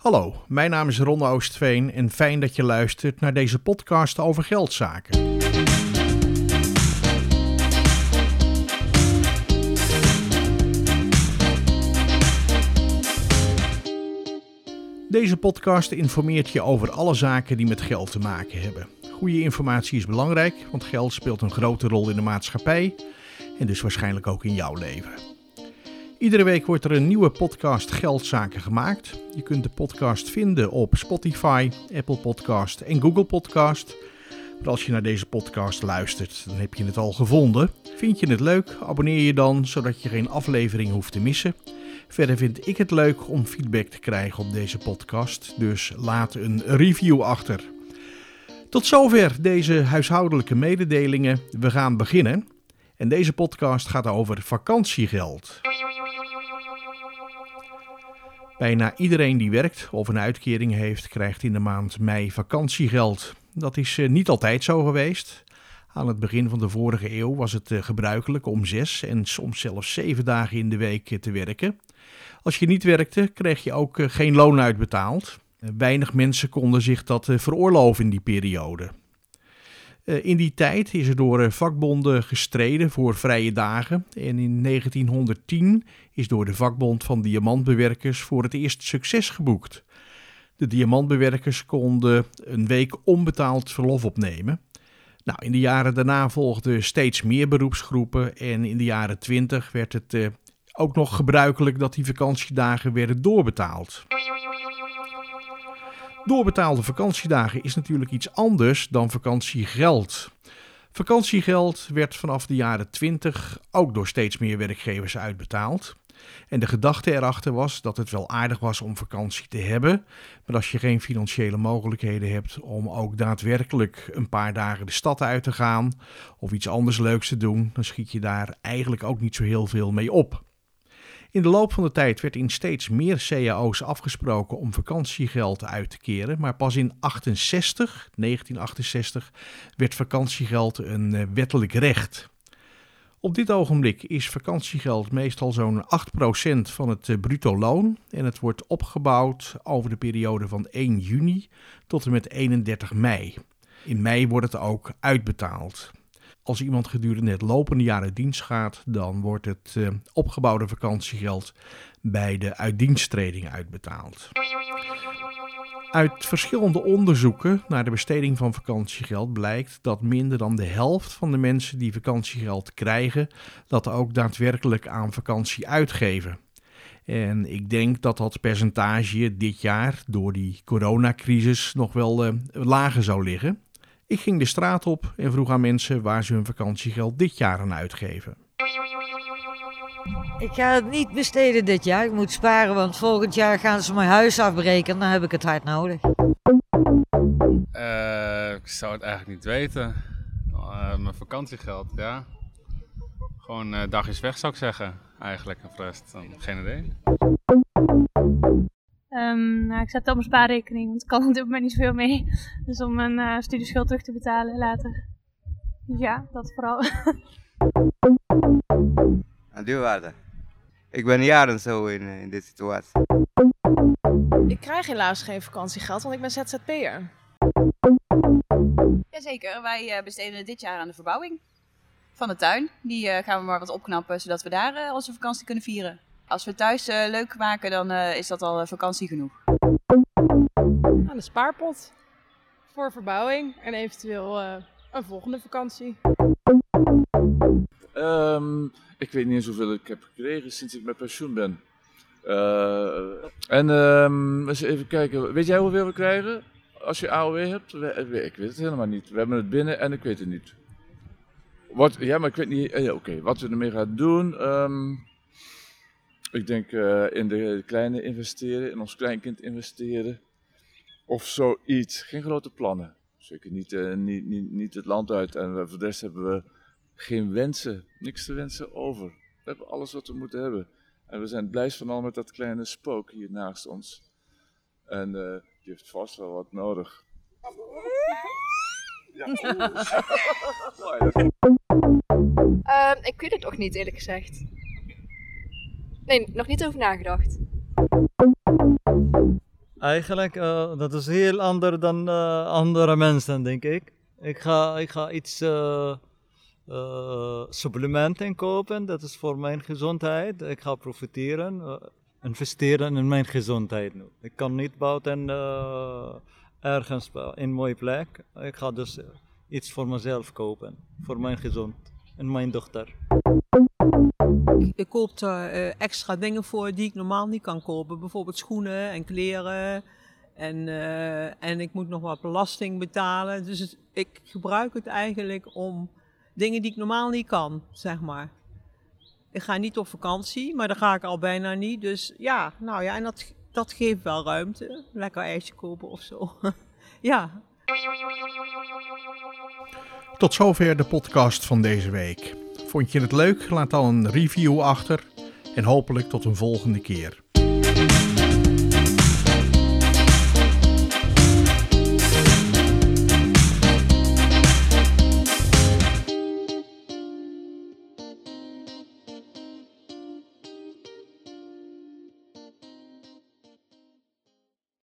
Hallo, mijn naam is Ron Oostveen en fijn dat je luistert naar deze podcast over geldzaken. Deze podcast informeert je over alle zaken die met geld te maken hebben. Goede informatie is belangrijk, want geld speelt een grote rol in de maatschappij en dus waarschijnlijk ook in jouw leven. Iedere week wordt er een nieuwe podcast Geldzaken gemaakt. Je kunt de podcast vinden op Spotify, Apple Podcast en Google Podcast. Maar als je naar deze podcast luistert, dan heb je het al gevonden. Vind je het leuk? Abonneer je dan, zodat je geen aflevering hoeft te missen. Verder vind ik het leuk om feedback te krijgen op deze podcast, dus laat een review achter. Tot zover deze huishoudelijke mededelingen. We gaan beginnen. En deze podcast gaat over vakantiegeld. Bijna iedereen die werkt of een uitkering heeft, krijgt in de maand mei vakantiegeld. Dat is eh, niet altijd zo geweest. Aan het begin van de vorige eeuw was het eh, gebruikelijk om zes en soms zelfs zeven dagen in de week eh, te werken. Als je niet werkte, kreeg je ook geen loon uitbetaald. Weinig mensen konden zich dat veroorloven in die periode. In die tijd is er door vakbonden gestreden voor vrije dagen en in 1910 is door de vakbond van diamantbewerkers voor het eerst succes geboekt. De diamantbewerkers konden een week onbetaald verlof opnemen. Nou, in de jaren daarna volgden steeds meer beroepsgroepen en in de jaren 20 werd het eh, ook nog gebruikelijk dat die vakantiedagen werden doorbetaald. Doorbetaalde vakantiedagen is natuurlijk iets anders dan vakantiegeld. Vakantiegeld werd vanaf de jaren 20 ook door steeds meer werkgevers uitbetaald. En de gedachte erachter was dat het wel aardig was om vakantie te hebben, maar als je geen financiële mogelijkheden hebt om ook daadwerkelijk een paar dagen de stad uit te gaan of iets anders leuks te doen, dan schiet je daar eigenlijk ook niet zo heel veel mee op. In de loop van de tijd werd in steeds meer cao's afgesproken om vakantiegeld uit te keren, maar pas in 68, 1968 werd vakantiegeld een eh, wettelijk recht. Op dit ogenblik is vakantiegeld meestal zo'n 8% van het eh, bruto loon en het wordt opgebouwd over de periode van 1 juni tot en met 31 mei. In mei wordt het ook uitbetaald. Als iemand gedurende het lopende jaar uit dienst gaat, dan wordt het uh, opgebouwde vakantiegeld bij de uitdiensttreding uitbetaald. Uit verschillende onderzoeken naar de besteding van vakantiegeld blijkt dat minder dan de helft van de mensen die vakantiegeld krijgen, dat ook daadwerkelijk aan vakantie uitgeven. En ik denk dat dat percentage dit jaar door die coronacrisis nog wel uh, lager zou liggen. Ik ging de straat op en vroeg aan mensen waar ze hun vakantiegeld dit jaar aan uitgeven. Ik ga het niet besteden dit jaar. Ik moet sparen, want volgend jaar gaan ze mijn huis afbreken. Dan heb ik het hard nodig. Uh, ik zou het eigenlijk niet weten. Uh, mijn vakantiegeld, ja. Gewoon uh, dagjes weg zou ik zeggen, eigenlijk. En voor rest, geen idee. Um, nou, ik zet het op mijn spaarrekening, want ik kan er op dit moment niet zoveel mee. Dus om mijn uh, studieschuld terug te betalen later. Dus ja, dat vooral. Aan duurwaarde. Ik ben jaren zo in, eh, in deze situatie. Ik krijg helaas geen vakantiegeld, want ik ben ZZP'er. Jazeker, wij uh, besteden dit jaar aan de verbouwing van de tuin. Die gaan we maar wat opknappen, zodat we daar onze vakantie kunnen vieren. Als we thuis uh, leuk maken, dan uh, is dat al vakantie genoeg. Aan de spaarpot. Voor verbouwing en eventueel uh, een volgende vakantie. Um, ik weet niet eens hoeveel ik heb gekregen sinds ik met pensioen ben. en um, eens even kijken, weet jij hoeveel we krijgen als je AOW hebt? Ik weet het helemaal niet. We hebben het binnen en ik weet het niet. Wat, ja, maar ik weet niet. Oké, okay, wat we ermee gaan doen. Um, ik denk uh, in de kleine investeren, in ons kleinkind investeren. Of zoiets. Geen grote plannen. Zeker niet, uh, niet, niet, niet het land uit. En voor de rest hebben we geen wensen. Niks te wensen over. We hebben alles wat we moeten hebben. En we zijn blijst van al met dat kleine spook hier naast ons. En uh, die heeft vast wel wat nodig. Ja. uh, ik weet het toch niet, eerlijk gezegd. Nee, nog niet over nagedacht. Eigenlijk, uh, dat is heel ander dan uh, andere mensen, denk ik. Ik ga, ik ga iets uh, supplementen kopen, dat is voor mijn gezondheid. Ik ga profiteren, investeren in mijn gezondheid nu. Ik kan niet buiten ergens in een mooie plek. Ik ga dus iets voor mezelf kopen, voor mijn gezond en mijn dochter. Ik koop er uh, extra dingen voor die ik normaal niet kan kopen. Bijvoorbeeld schoenen en kleren. En, uh, en ik moet nog wat belasting betalen. Dus ik gebruik het eigenlijk om dingen die ik normaal niet kan, zeg maar. Ik ga niet op vakantie, maar daar ga ik al bijna niet. Dus ja, nou ja, en dat, dat geeft wel ruimte. Lekker ijsje kopen of zo. ja. Tot zover de podcast van deze week. Vond je het leuk? Laat dan een review achter en hopelijk tot een volgende keer.